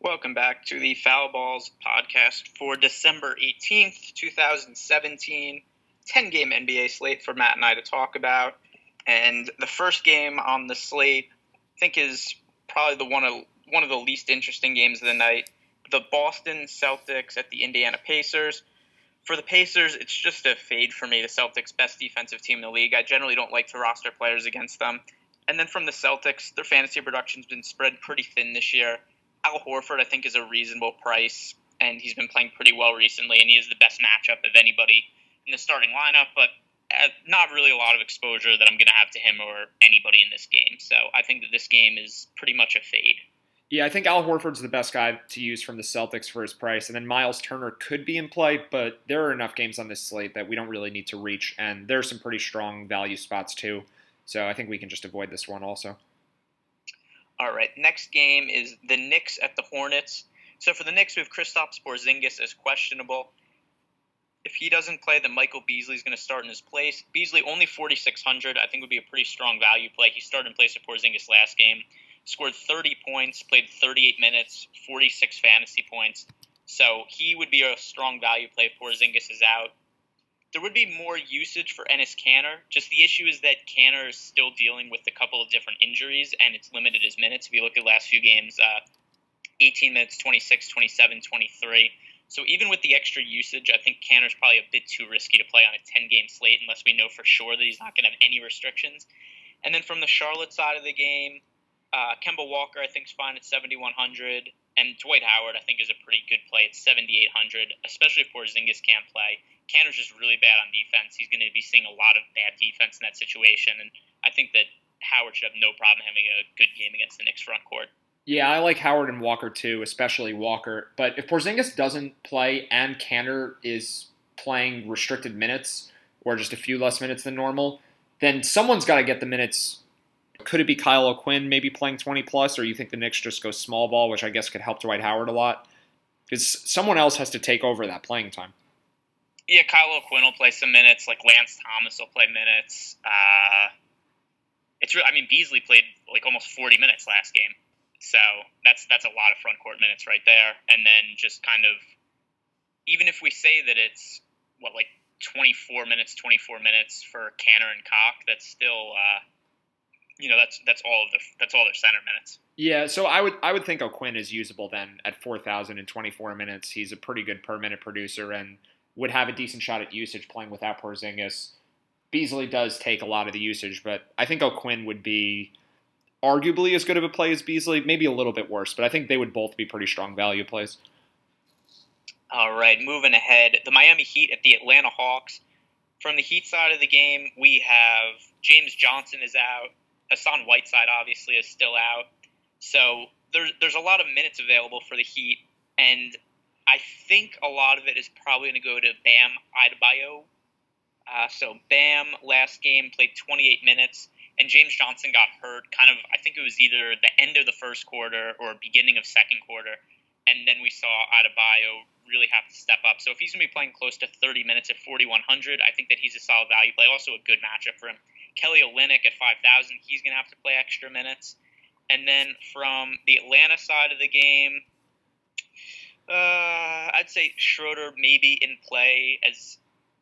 Welcome back to the Foul Balls podcast for December 18th, 2017. 10 game NBA slate for Matt and I to talk about. And the first game on the slate, I think, is probably the one of one of the least interesting games of the night. The Boston Celtics at the Indiana Pacers. For the Pacers, it's just a fade for me. The Celtics' best defensive team in the league. I generally don't like to roster players against them. And then from the Celtics, their fantasy production's been spread pretty thin this year. Al Horford, I think, is a reasonable price, and he's been playing pretty well recently, and he is the best matchup of anybody in the starting lineup, but uh, not really a lot of exposure that I'm going to have to him or anybody in this game. So I think that this game is pretty much a fade. Yeah, I think Al Horford's the best guy to use from the Celtics for his price, and then Miles Turner could be in play, but there are enough games on this slate that we don't really need to reach, and there are some pretty strong value spots too. So I think we can just avoid this one also. All right, next game is the Knicks at the Hornets. So for the Knicks, we have Kristaps Porzingis as questionable. If he doesn't play, then Michael Beasley is going to start in his place. Beasley only 4,600. I think would be a pretty strong value play. He started in place of Porzingis last game. Scored 30 points, played 38 minutes, 46 fantasy points. So he would be a strong value play if Porzingis is out there would be more usage for Enes Kanter. Just the issue is that Kanter is still dealing with a couple of different injuries, and it's limited his minutes. If you look at last few games, uh, 18 minutes, 26, 27, 23. So even with the extra usage, I think Kanter's probably a bit too risky to play on a 10 game slate unless we know for sure that he's not going to have any restrictions. And then from the Charlotte side of the game, uh, Kemba Walker, I think, is fine at 7,100. And Dwight Howard, I think, is a pretty good play at 7,800, especially if Porzingis can't play. Kanter's just really bad on defense. He's going to be seeing a lot of bad defense in that situation, and I think that Howard should have no problem having a good game against the Knicks front court. Yeah, I like Howard and Walker too, especially Walker. But if Porzingis doesn't play and Kanter is playing restricted minutes or just a few less minutes than normal, then someone's got to get the minutes. Could it be Kyle O'Quinn maybe playing 20 plus, or you think the Knicks just go small ball, which I guess could help Dwight Howard a lot? Because someone else has to take over that playing time yeah, Kyle O'Quinn will play some minutes. Like Lance Thomas will play minutes. Uh, it's real. I mean, Beasley played like almost 40 minutes last game, so that's that's a lot of front court minutes right there. And then just kind of, even if we say that it's what like 24 minutes, 24 minutes for Kanter and Cock, that's still. Uh, you know that's that's all of the that's all their center minutes. Yeah, so I would I would think O'Quinn is usable then at 4,024 minutes. He's a pretty good per minute producer, and would have a decent shot at usage playing without Porzingis. Beasley does take a lot of the usage, but I think O'Quinn would be arguably as good of a play as Beasley, maybe a little bit worse, but I think they would both be pretty strong value plays. All right, moving ahead. The Miami Heat at the Atlanta Hawks. From the Heat side of the game, we have James Johnson is out. Hassan Whiteside obviously is still out. So there's there's a lot of minutes available for the Heat, and I think a lot of it is probably going to go to Bam Adebayo. Uh, so Bam last game played 28 minutes, and James Johnson got hurt. Kind of, I think it was either the end of the first quarter or beginning of second quarter, and then we saw Adebayo really have to step up. So if he's going to be playing close to 30 minutes at 4100, I think that he's a solid value play. Also a good matchup for him. Kelly Olynyk at 5000, he's going to have to play extra minutes. And then from the Atlanta side of the game, uh, I'd say Schroeder maybe in play as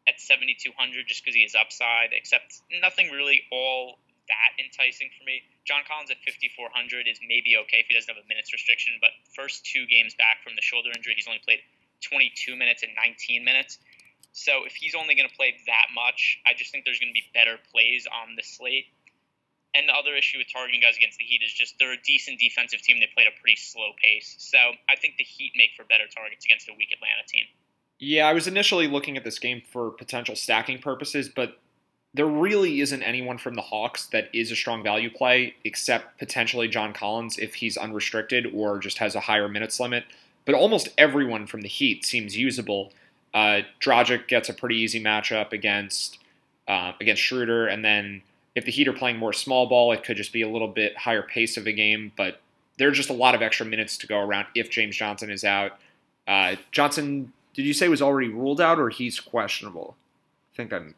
at 7,200 just because he is upside, except nothing really all that enticing for me. John Collins at 5,400 is maybe okay if he doesn't have a minutes restriction, but first two games back from the shoulder injury, he's only played 22 minutes and 19 minutes. So if he's only going to play that much, I just think there's going to be better plays on the slate. And the other issue with targeting guys against the Heat is just they're a decent defensive team. They played a pretty slow pace. So I think the Heat make for better targets against a weak Atlanta team. Yeah, I was initially looking at this game for potential stacking purposes, but there really isn't anyone from the Hawks that is a strong value play except potentially John Collins if he's unrestricted or just has a higher minutes limit. But almost everyone from the Heat seems usable. Uh, Dragic gets a pretty easy matchup against uh, against Schroeder, and then if the Heat are playing more small ball, it could just be a little bit higher pace of a game, but there are just a lot of extra minutes to go around if James Johnson is out. Uh, Johnson, did you say was already ruled out or he's questionable? I think I'm.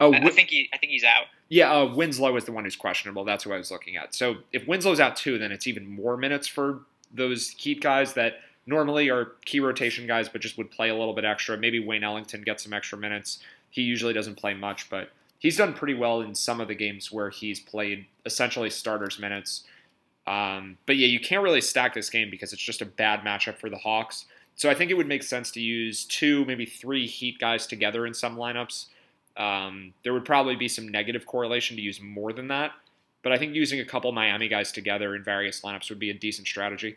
Oh, I, I think he. I think he's out. Yeah, uh, Winslow is the one who's questionable. That's who I was looking at. So if Winslow's out too, then it's even more minutes for those Heat guys that normally are key rotation guys, but just would play a little bit extra. Maybe Wayne Ellington gets some extra minutes. He usually doesn't play much, but he's done pretty well in some of the games where he's played essentially starters minutes. Um, but yeah, you can't really stack this game because it's just a bad matchup for the Hawks. So I think it would make sense to use two, maybe three Heat guys together in some lineups. Um, there would probably be some negative correlation to use more than that, but I think using a couple Miami guys together in various lineups would be a decent strategy.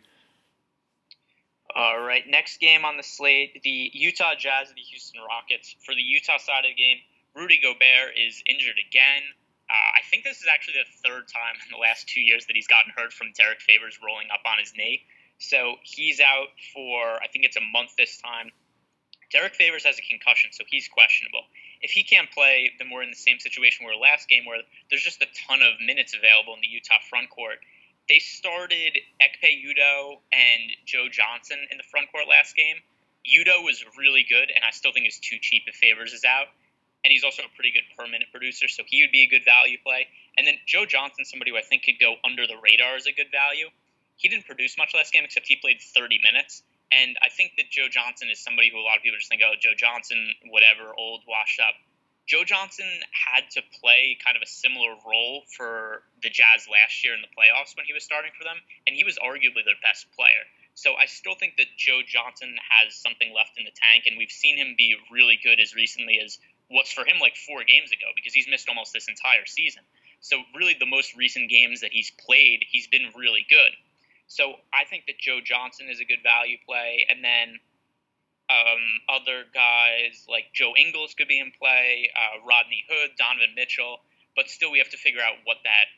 All right, next game on the slate, the Utah Jazz and the Houston Rockets. For the Utah side of the game, Rudy Gobert is injured again. Uh, I think this is actually the third time in the last two years that he's gotten hurt from Derrick Favors rolling up on his knee. So he's out for, I think it's a month this time. Derrick Favors has a concussion, so he's questionable. If he can't play, then we're in the same situation we were last game, where there's just a ton of minutes available in the Utah front court. They started Ekpe Udoh and Joe Johnson in the front court last game. Udoh was really good, and I still think it's too cheap if Favors is out. And he's also a pretty good per minute producer, so he would be a good value play. And then Joe Johnson, somebody who I think could go under the radar, as a good value. He didn't produce much last game, except he played 30 minutes. And I think that Joe Johnson is somebody who a lot of people just think, oh, Joe Johnson, whatever, old, washed up. Joe Johnson had to play kind of a similar role for the Jazz last year in the playoffs when he was starting for them, and he was arguably their best player. So I still think that Joe Johnson has something left in the tank, and we've seen him be really good as recently as what's for him like four games ago because he's missed almost this entire season. So really, the most recent games that he's played, he's been really good. So I think that Joe Johnson is a good value play, and then um, other guys like Joe Ingles could be in play, uh, Rodney Hood, Donovan Mitchell, but still we have to figure out what that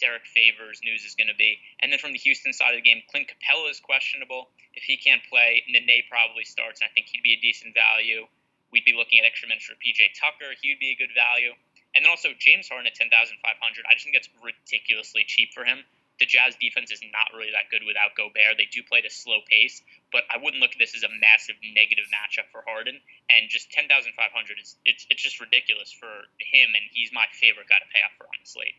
Derrick Favors news is going to be. And then from the Houston side of the game, Clint Capela is questionable. If he can't play, Nene probably starts, and I think he'd be a decent value. We'd be looking at extra minutes for PJ Tucker. He'd be a good value. And then also James Harden at 10,500. I just think that's ridiculously cheap for him the Jazz defense is not really that good without Gobert. They do play at a slow pace, but I wouldn't look at this as a massive negative matchup for Harden. And just ten thousand five hundred is it's it's just ridiculous for him, and he's my favorite guy to pay up for on the slate.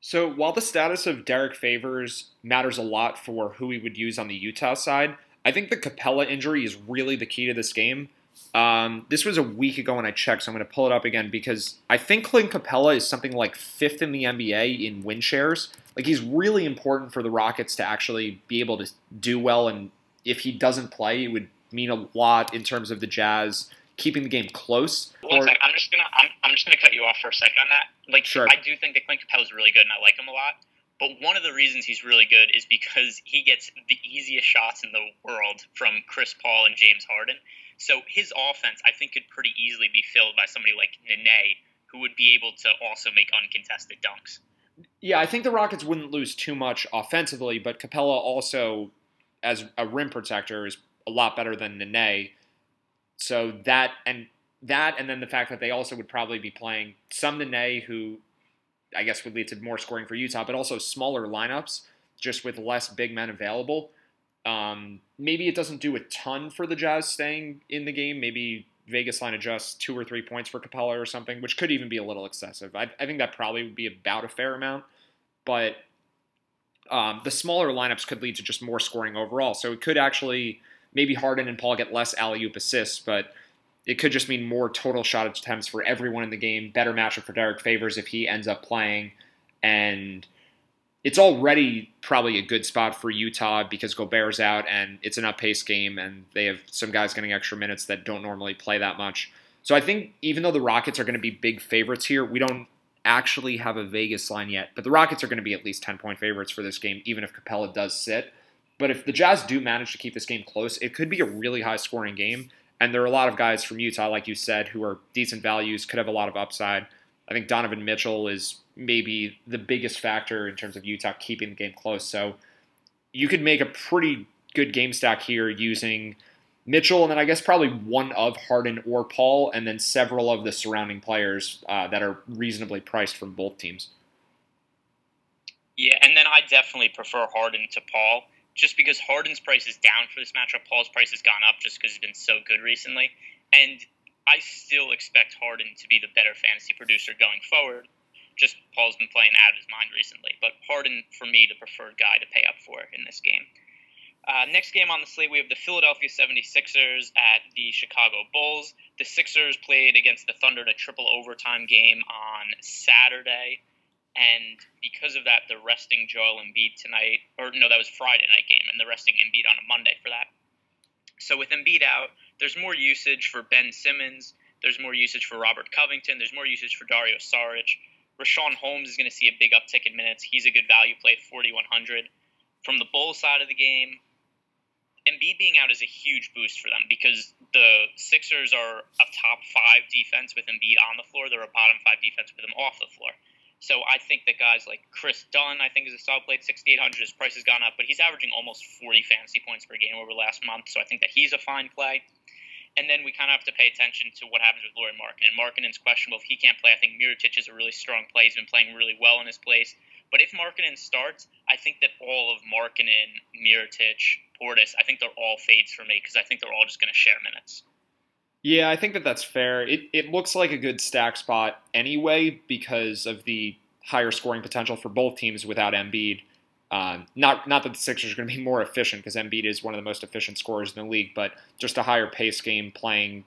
So while the status of Derrick Favors matters a lot for who we would use on the Utah side, I think the Capela injury is really the key to this game. Um, this was a week ago when I checked, so I'm going to pull it up again because I think Clint Capela is something like fifth in the NBA in win shares. Like he's really important for the Rockets to actually be able to do well, and if he doesn't play, it would mean a lot in terms of the Jazz keeping the game close. One or, sec, I'm just gonna I'm, I'm just gonna cut you off for a second on that. Like, sure. I do think that Clint Capela is really good, and I like him a lot. But one of the reasons he's really good is because he gets the easiest shots in the world from Chris Paul and James Harden. So his offense, I think, could pretty easily be filled by somebody like Nene, who would be able to also make uncontested dunks. Yeah, I think the Rockets wouldn't lose too much offensively, but Capela also, as a rim protector, is a lot better than Nene. So that and that, and then the fact that they also would probably be playing some Nene, who I guess would lead to more scoring for Utah, but also smaller lineups, just with less big men available. Um, maybe it doesn't do a ton for the Jazz staying in the game. Maybe Vegas line adjusts two or three points for Capela or something, which could even be a little excessive. I, I think that probably would be about a fair amount, but um, the smaller lineups could lead to just more scoring overall. So it could actually maybe Harden and Paul get less alley oop assists, but it could just mean more total shot attempts for everyone in the game. Better matchup for Derrick Favors if he ends up playing, and it's already probably a good spot for Utah because Gobert's out and it's an up pace game and they have some guys getting extra minutes that don't normally play that much. So I think even though the Rockets are going to be big favorites here, we don't actually have a Vegas line yet, but the Rockets are going to be at least 10 point favorites for this game, even if Capela does sit. But if the Jazz do manage to keep this game close, it could be a really high scoring game. And there are a lot of guys from Utah, like you said, who are decent values, could have a lot of upside. I think Donovan Mitchell is maybe the biggest factor in terms of Utah keeping the game close. So you could make a pretty good game stack here using Mitchell, and then I guess probably one of Harden or Paul, and then several of the surrounding players uh, that are reasonably priced from both teams. Yeah, and then I definitely prefer Harden to Paul, just because Harden's price is down for this matchup. Paul's price has gone up just because he's been so good recently, and I still expect Harden to be the better fantasy producer going forward just Paul's been playing out of his mind recently. But Harden, for me, the preferred guy to pay up for in this game. Uh, next game on the slate, we have the Philadelphia 76ers at the Chicago Bulls. The Sixers played against the Thunder in a triple overtime game on Saturday. And because of that, they're resting Joel Embiid tonight. Or, no, that was Friday night game, and they're resting Embiid on a Monday for that. So with Embiid out, there's more usage for Ben Simmons. There's more usage for Robert Covington. There's more usage for Dario Saric. Richaun Holmes is going to see a big uptick in minutes. He's a good value play, 4,100. From the Bulls side of the game, Embiid being out is a huge boost for them because the Sixers are a top five defense with Embiid on the floor. They're a bottom five defense with him off the floor. So I think that guys like Kris Dunn, I think is a solid play at 6,800. His price has gone up, but he's averaging almost 40 fantasy points per game over the last month. So I think that he's a fine play. And then we kind of have to pay attention to what happens with Lauri Markkanen. Markkanen's questionable. If he can't play, I think Mirotic is a really strong play. He's been playing really well in his place. But if Markkanen starts, I think that all of Markkanen, Mirotic, Portis, I think they're all fades for me because I think they're all just going to share minutes. Yeah, I think that that's fair. It, it looks like a good stack spot anyway because of the higher scoring potential for both teams without Embiid. Um, not not that the Sixers are going to be more efficient because Embiid is one of the most efficient scorers in the league, but just a higher pace game, playing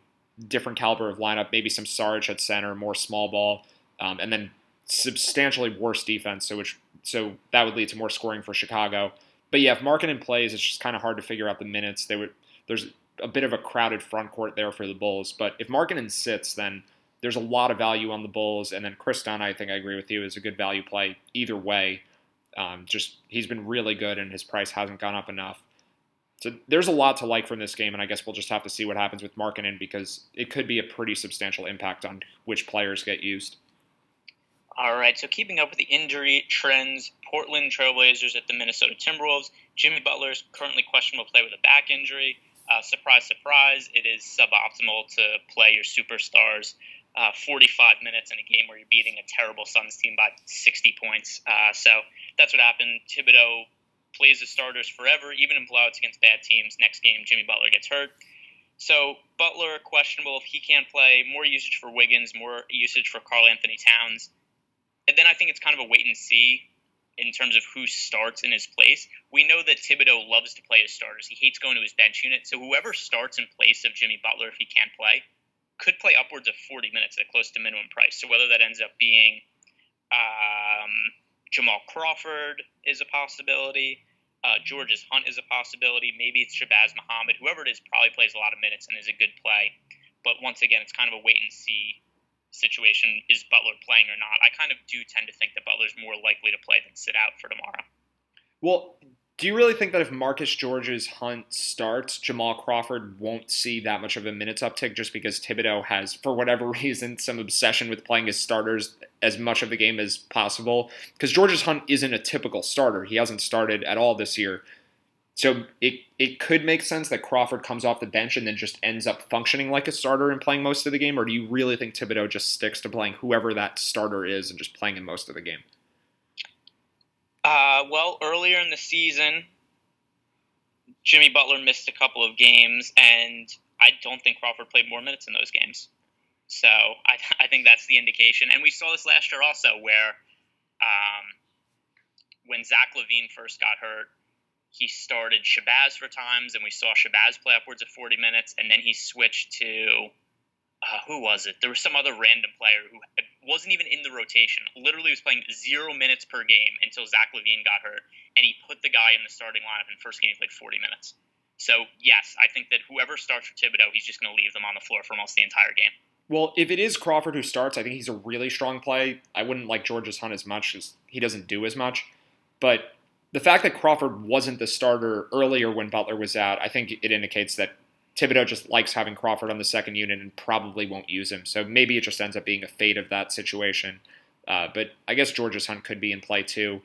different caliber of lineup, maybe some Saric at center, more small ball, um, and then substantially worse defense. So which so that would lead to more scoring for Chicago. But yeah, if Markkanen plays, it's just kind of hard to figure out the minutes. They would there's a bit of a crowded front court there for the Bulls. But if Markkanen sits, then there's a lot of value on the Bulls. And then Kris Dunn, I think I agree with you, is a good value play either way. Um, just he's been really good, and his price hasn't gone up enough. So there's a lot to like from this game, and I guess we'll just have to see what happens with Markkanen because it could be a pretty substantial impact on which players get used. All right, so keeping up with the injury trends, Portland Trailblazers at the Minnesota Timberwolves. Jimmy Butler is currently questionable play with a back injury. Uh, surprise, surprise, it is suboptimal to play your superstars uh, 45 minutes in a game where you're beating a terrible Suns team by 60 points. Uh, so that's what happened. Thibodeau plays the starters forever, even in blowouts against bad teams. Next game, Jimmy Butler gets hurt. So Butler questionable if he can't play. More usage for Wiggins, more usage for Karl-Anthony Towns. And then I think it's kind of a wait and see in terms of who starts in his place. We know that Thibodeau loves to play his starters. He hates going to his bench unit. So whoever starts in place of Jimmy Butler, if he can't play, could play upwards of 40 minutes at close to minimum price. So whether that ends up being um, Jamal Crawford is a possibility. Uh, Georges-Hunt is a possibility. Maybe it's Shabazz Muhammad. Whoever it is probably plays a lot of minutes and is a good play. But once again, it's kind of a wait and see situation is Butler playing or not. I kind of do tend to think that Butler's more likely to play than sit out for tomorrow. Well, do you really think that if Marcus Georges-Hunt starts, Jamal Crawford won't see that much of a minutes uptick just because Thibodeau has, for whatever reason, some obsession with playing his starters as much of the game as possible? Because Georges-Hunt isn't a typical starter. He hasn't started at all this year. So it it could make sense that Crawford comes off the bench and then just ends up functioning like a starter and playing most of the game, or do you really think Thibodeau just sticks to playing whoever that starter is and just playing in most of the game? Uh, well, earlier in the season, Jimmy Butler missed a couple of games, and I don't think Crawford played more minutes in those games. So I, I think that's the indication. And we saw this last year also, where um, when Zach LaVine first got hurt, he started Shabazz for times, and we saw Shabazz play upwards of 40 minutes, and then he switched to uh, who was it? There was some other random player who wasn't even in the rotation. Literally was playing zero minutes per game until Zach LaVine got hurt, and he put the guy in the starting lineup. In first game, he played 40 minutes. So yes, I think that whoever starts for Thibodeau, he's just going to leave them on the floor for almost the entire game. Well, if it is Crawford who starts, I think he's a really strong play. I wouldn't like Georges-Hunt as much because he doesn't do as much. But the fact that Crawford wasn't the starter earlier when Butler was out, I think it indicates that Thibodeau just likes having Crawford on the second unit and probably won't use him. So maybe it just ends up being a fate of that situation. Uh, but I guess Georges-Hunt could be in play too.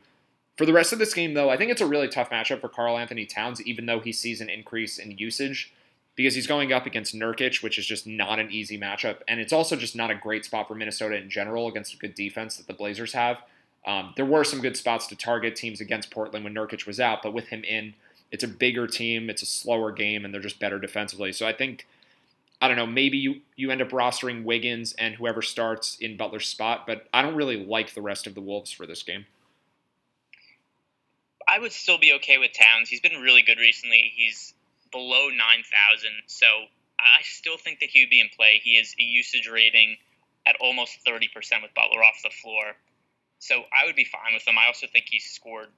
For the rest of this game, though, I think it's a really tough matchup for Karl-Anthony Towns, even though he sees an increase in usage, because he's going up against Nurkic, which is just not an easy matchup. And it's also just not a great spot for Minnesota in general against a good defense that the Blazers have. Um, there were some good spots to target teams against Portland when Nurkic was out, but with him in, it's a bigger team, it's a slower game, and they're just better defensively. So I think, I don't know, maybe you, you end up rostering Wiggins and whoever starts in Butler's spot, but I don't really like the rest of the Wolves for this game. I would still be okay with Towns. He's been really good recently. He's below 9,000, so I still think that he would be in play. He is a usage rating at almost 30% with Butler off the floor. So I would be fine with him. I also think he's scored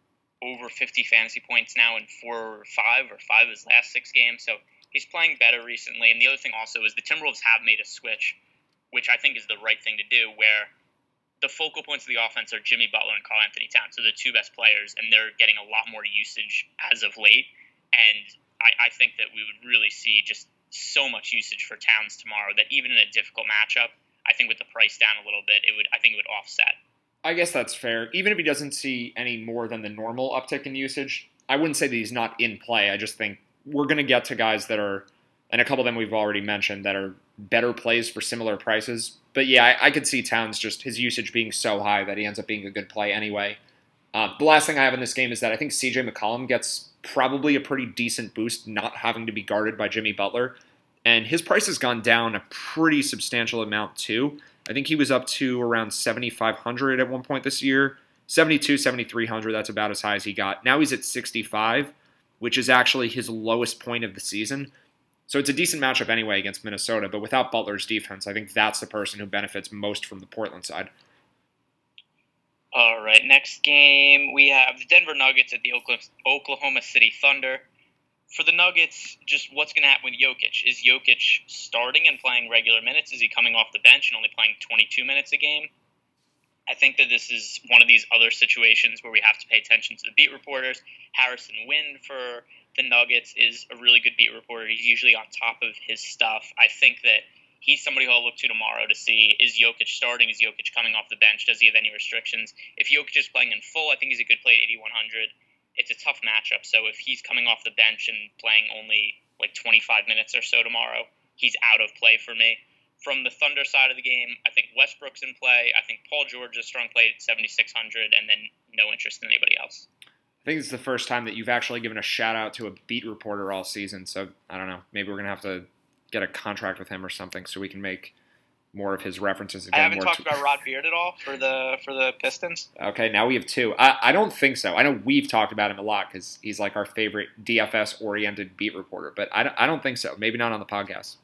over 50 fantasy points now in four or five or five of his last six games. So he's playing better recently. And the other thing also is the Timberwolves have made a switch, which I think is the right thing to do, where the focal points of the offense are Jimmy Butler and Karl-Anthony Towns. So the two best players, and they're getting a lot more usage as of late. And I, I think that we would really see just so much usage for Towns tomorrow that even in a difficult matchup, I think with the price down a little bit, it would I think it would offset. I guess that's fair. Even if he doesn't see any more than the normal uptick in usage, I wouldn't say that he's not in play. I just think we're going to get to guys that are, and a couple of them we've already mentioned, that are better plays for similar prices. But yeah, I, I could see Towns just his usage being so high that he ends up being a good play anyway. Uh, the last thing I have in this game is that I think CJ McCollum gets probably a pretty decent boost not having to be guarded by Jimmy Butler and his price has gone down a pretty substantial amount too. I think he was up to around 7500 at one point this year. 72, 7300, that's about as high as he got. Now he's at 65, which is actually his lowest point of the season. So it's a decent matchup anyway against Minnesota, but without Butler's defense, I think that's the person who benefits most from the Portland side. All right, next game we have the Denver Nuggets at the Oklahoma City Thunder for the Nuggets, just what's going to happen with Jokic? Is Jokic starting and playing regular minutes? Is he coming off the bench and only playing 22 minutes a game? I think that this is one of these other situations where we have to pay attention to the beat reporters. Harrison Wind for the Nuggets is a really good beat reporter. He's usually on top of his stuff. I think that he's somebody who I'll look to tomorrow to see is Jokic starting? Is Jokic coming off the bench? Does he have any restrictions? If Jokic is playing in full, I think he's a good play at 8,100 it's a tough matchup. So if he's coming off the bench and playing only like 25 minutes or so tomorrow, he's out of play for me. From the Thunder side of the game, I think Westbrook's in play. I think Paul George is strong play at 7,600, and then no interest in anybody else. I think it's the first time that you've actually given a shout out to a beat reporter all season. So I don't know. Maybe we're gonna have to get a contract with him or something so we can make more of his references. Again, I haven't talked t- about Rod Beard at all for the for the Pistons. Okay, now we have two. I, I don't think so. I know we've talked about him a lot because he's like our favorite DFS oriented beat reporter, but I don't, I don't think so. Maybe not on the podcast.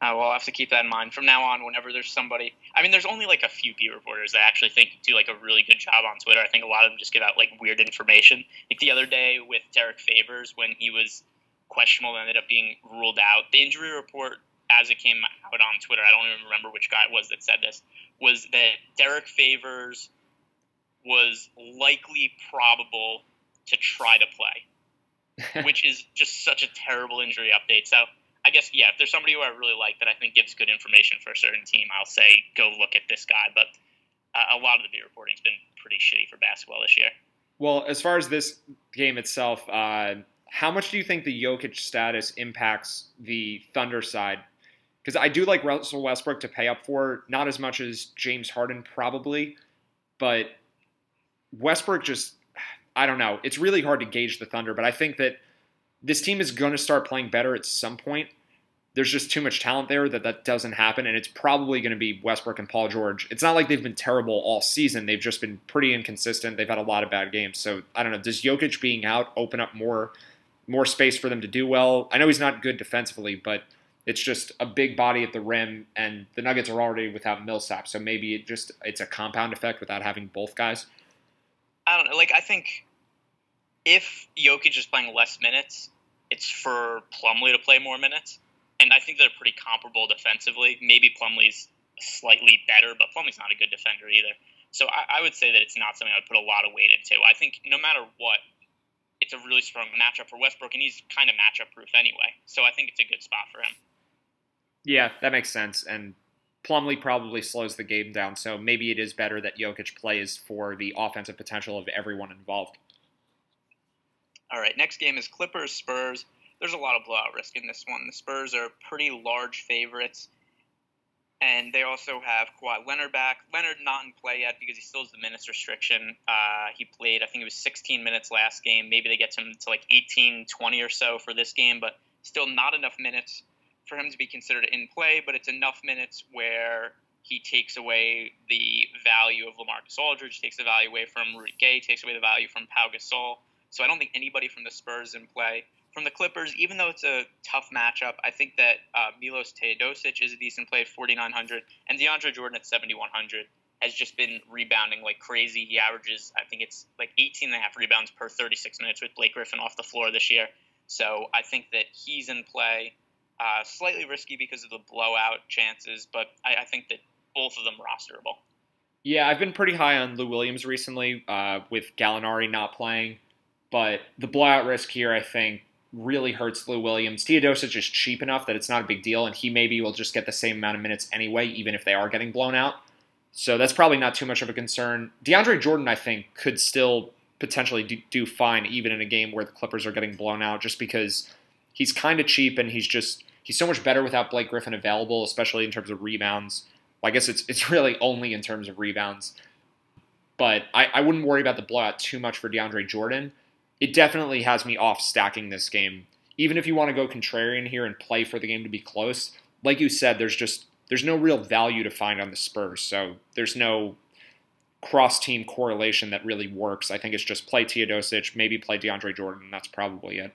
Uh, well, I'll have to keep that in mind from now on. Whenever there's somebody, I mean, there's only like a few beat reporters that actually think do like a really good job on Twitter. I think a lot of them just give out like weird information. Like the other day with Derrick Favors when he was questionable and ended up being ruled out. The injury report as it came out on Twitter, I don't even remember which guy it was that said this, was that Derrick Favors was likely probable to try to play, which is just such a terrible injury update. So I guess yeah, if there's somebody who I really like that I think gives good information for a certain team, I'll say go look at this guy. But uh, a lot of the beat reporting's been pretty shitty for basketball this year. Well, as far as this game itself, uh, how much do you think the Jokic status impacts the Thunder side because I do like Russell Westbrook to pay up for, not as much as James Harden probably, but Westbrook just, I don't know. It's really hard to gauge the Thunder, but I think that this team is going to start playing better at some point. There's just too much talent there that that doesn't happen, and it's probably going to be Westbrook and Paul George. It's not like they've been terrible all season; they've just been pretty inconsistent. They've had a lot of bad games. So I don't know. Does Jokic being out open up more more space for them to do well? I know he's not good defensively, but it's just a big body at the rim, and the Nuggets are already without Millsap, so maybe it just it's a compound effect without having both guys. I don't know. Like I think if Jokic is playing less minutes, it's for Plumlee to play more minutes, and I think they're pretty comparable defensively. Maybe Plumlee's slightly better, but Plumlee's not a good defender either. So I, I would say that it's not something I would put a lot of weight into. I think no matter what, it's a really strong matchup for Westbrook, and he's kind of matchup proof anyway. So I think it's a good spot for him. Yeah, that makes sense. And Plumlee probably slows the game down, so maybe it is better that Jokic plays for the offensive potential of everyone involved. All right, next game is Clippers Spurs. There's a lot of blowout risk in this one. The Spurs are pretty large favorites, and they also have Kawhi Leonard back. Leonard not in play yet because he still has the minutes restriction. Uh, he played, I think it was 16 minutes last game. Maybe they get him to like 18, 20 or so for this game, but still not enough minutes for him to be considered in play, but it's enough minutes where he takes away the value of LaMarcus Aldridge, takes the value away from Rudy Gay, takes away the value from Pau Gasol. So I don't think anybody from the Spurs in play. From the Clippers, even though it's a tough matchup, I think that uh, Milos Teodosic is a decent play at 4,900, and DeAndre Jordan at 7,100 has just been rebounding like crazy. He averages, I think it's like 18 and a half rebounds per 36 minutes with Blake Griffin off the floor this year. So I think that he's in play. Uh, slightly risky because of the blowout chances, but I, I, think that both of them are rosterable. Yeah, I've been pretty high on Lou Williams recently uh, with Gallinari not playing, but the blowout risk here, I think, really hurts Lou Williams. Teodosic is cheap enough that it's not a big deal, and he maybe will just get the same amount of minutes anyway, even if they are getting blown out. So that's probably not too much of a concern. DeAndre Jordan, I think, could still potentially do, do fine, even in a game where the Clippers are getting blown out, just because he's kind of cheap and he's just he's so much better without Blake Griffin available, especially in terms of rebounds. Well, I guess it's it's really only in terms of rebounds. But I, I wouldn't worry about the blowout too much for DeAndre Jordan. It definitely has me off stacking this game. Even if you want to go contrarian here and play for the game to be close, like you said, there's just there's no real value to find on the Spurs. So there's no cross team correlation that really works. I think it's just play Teodosic, maybe play DeAndre Jordan, that's probably it.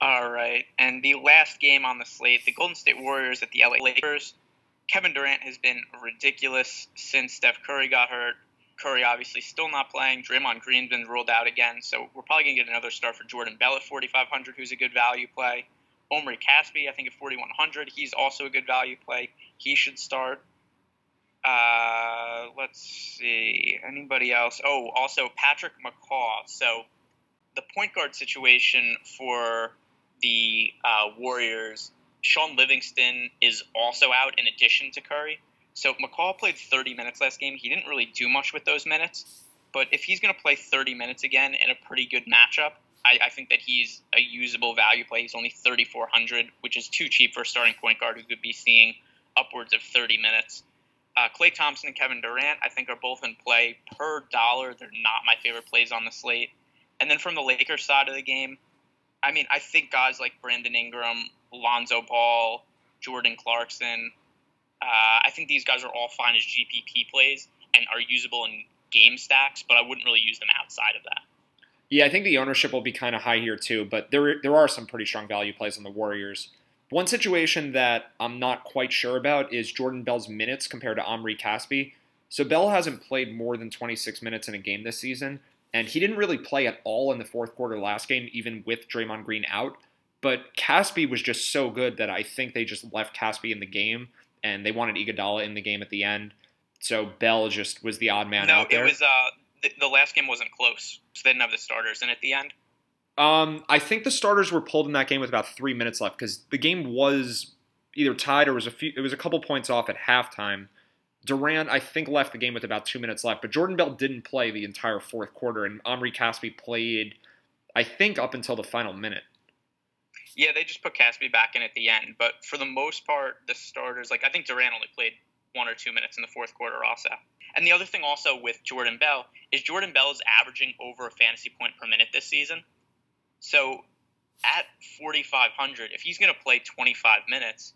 All right. And the last game on the slate, the Golden State Warriors at the LA Lakers. Kevin Durant has been ridiculous since Steph Curry got hurt. Curry obviously still not playing. Draymond Green's been ruled out again, so we're probably going to get another start for Jordan Bell at 4,500, who's a good value play. Omri Casspi, I think at 4,100, he's also a good value play. He should start. Uh, let's see. Anybody else? Oh, also Patrick McCaw. So the point guard situation for the uh, Warriors, Shaun Livingston is also out in addition to Curry. So McCaw played 30 minutes last game. He didn't really do much with those minutes. But if he's going to play 30 minutes again in a pretty good matchup, I, I, think that he's a usable value play. He's only 3,400, which is too cheap for a starting point guard who could be seeing upwards of 30 minutes. Uh, Klay Thompson and Kevin Durant, I think, are both in play per dollar. They're not my favorite plays on the slate. And then from the Lakers side of the game, I mean, I think guys like Brandon Ingram, Lonzo Ball, Jordan Clarkson, uh, I think these guys are all fine as GPP plays and are usable in game stacks, but I wouldn't really use them outside of that. Yeah, I think the ownership will be kind of high here too, but there there are some pretty strong value plays on the Warriors. One situation that I'm not quite sure about is Jordan Bell's minutes compared to Omri Casspi. So Bell hasn't played more than 26 minutes in a game this season, and he didn't really play at all in the fourth quarter last game, even with Draymond Green out. But Casspi was just so good that I think they just left Casspi in the game, and they wanted Iguodala in the game at the end. So Bell just was the odd man no, out there. No, it was uh, the, the last game wasn't close, so they didn't have the starters in at the end. Um, I think the starters were pulled in that game with about three minutes left because the game was either tied or was a few. It was a couple points off at halftime. Durant, I think, left the game with about two minutes left, but Jordan Bell didn't play the entire fourth quarter, and Omri Casspi played, I think, up until the final minute. Yeah, they just put Casspi back in at the end, but for the most part, the starters, like I think Durant only played one or two minutes in the fourth quarter also. And the other thing also with Jordan Bell is Jordan Bell is averaging over a fantasy point per minute this season. So at 4,500, if he's going to play 25 minutes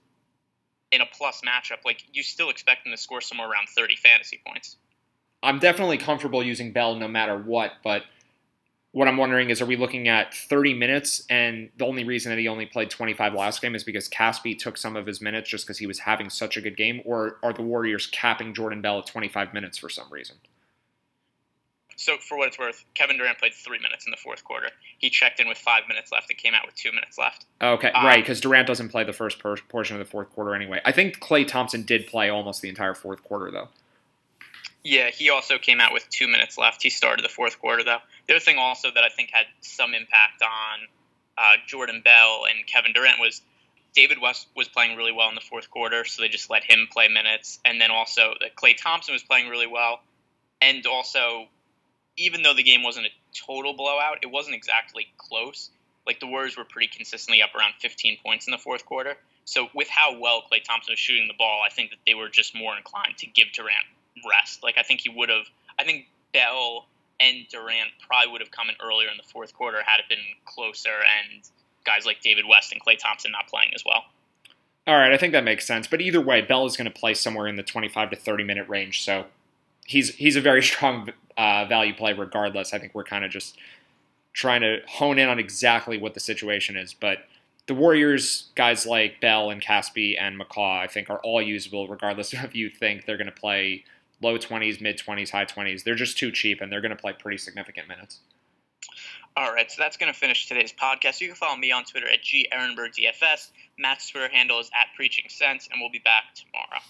in a plus matchup, like you still expect him to score somewhere around 30 fantasy points. I'm definitely comfortable using Bell no matter what, but what I'm wondering is, are we looking at 30 minutes? And the only reason that he only played 25 last game is because Casspi took some of his minutes just because he was having such a good game, or are the Warriors capping Jordan Bell at 25 minutes for some reason? So, for what it's worth, Kevin Durant played three minutes in the fourth quarter. He checked in with five minutes left and came out with two minutes left. Okay, um, right, because Durant doesn't play the first per- portion of the fourth quarter anyway. I think Klay Thompson did play almost the entire fourth quarter, though. Yeah, he also came out with two minutes left. He started the fourth quarter, though. The other thing also that I think had some impact on uh, Jordan Bell and Kevin Durant was David West was playing really well in the fourth quarter, so they just let him play minutes. And then also that Klay Thompson was playing really well. And also, even though the game wasn't a total blowout, it wasn't exactly close. Like the Warriors were pretty consistently up around 15 points in the fourth quarter. So with how well Klay Thompson was shooting the ball, I think that they were just more inclined to give Durant rest. Like I think he would have. I think Bell and Durant probably would have come in earlier in the fourth quarter had it been closer, and guys like David West and Klay Thompson not playing as well. All right, I think that makes sense. But either way, Bell is going to play somewhere in the 25 to 30 minute range, so he's he's a very strong uh, value play regardless. I think we're kind of just trying to hone in on exactly what the situation is, but the Warriors, guys like Bell and Casspi and McCaw, I think are all usable regardless of if you think they're going to play low 20s, mid 20s, high 20s. They're just too cheap and they're going to play pretty significant minutes. All right, so that's going to finish today's podcast. You can follow me on Twitter at GErenbergDFS. Matt's Twitter handle is at Preaching Sense, and we'll be back tomorrow.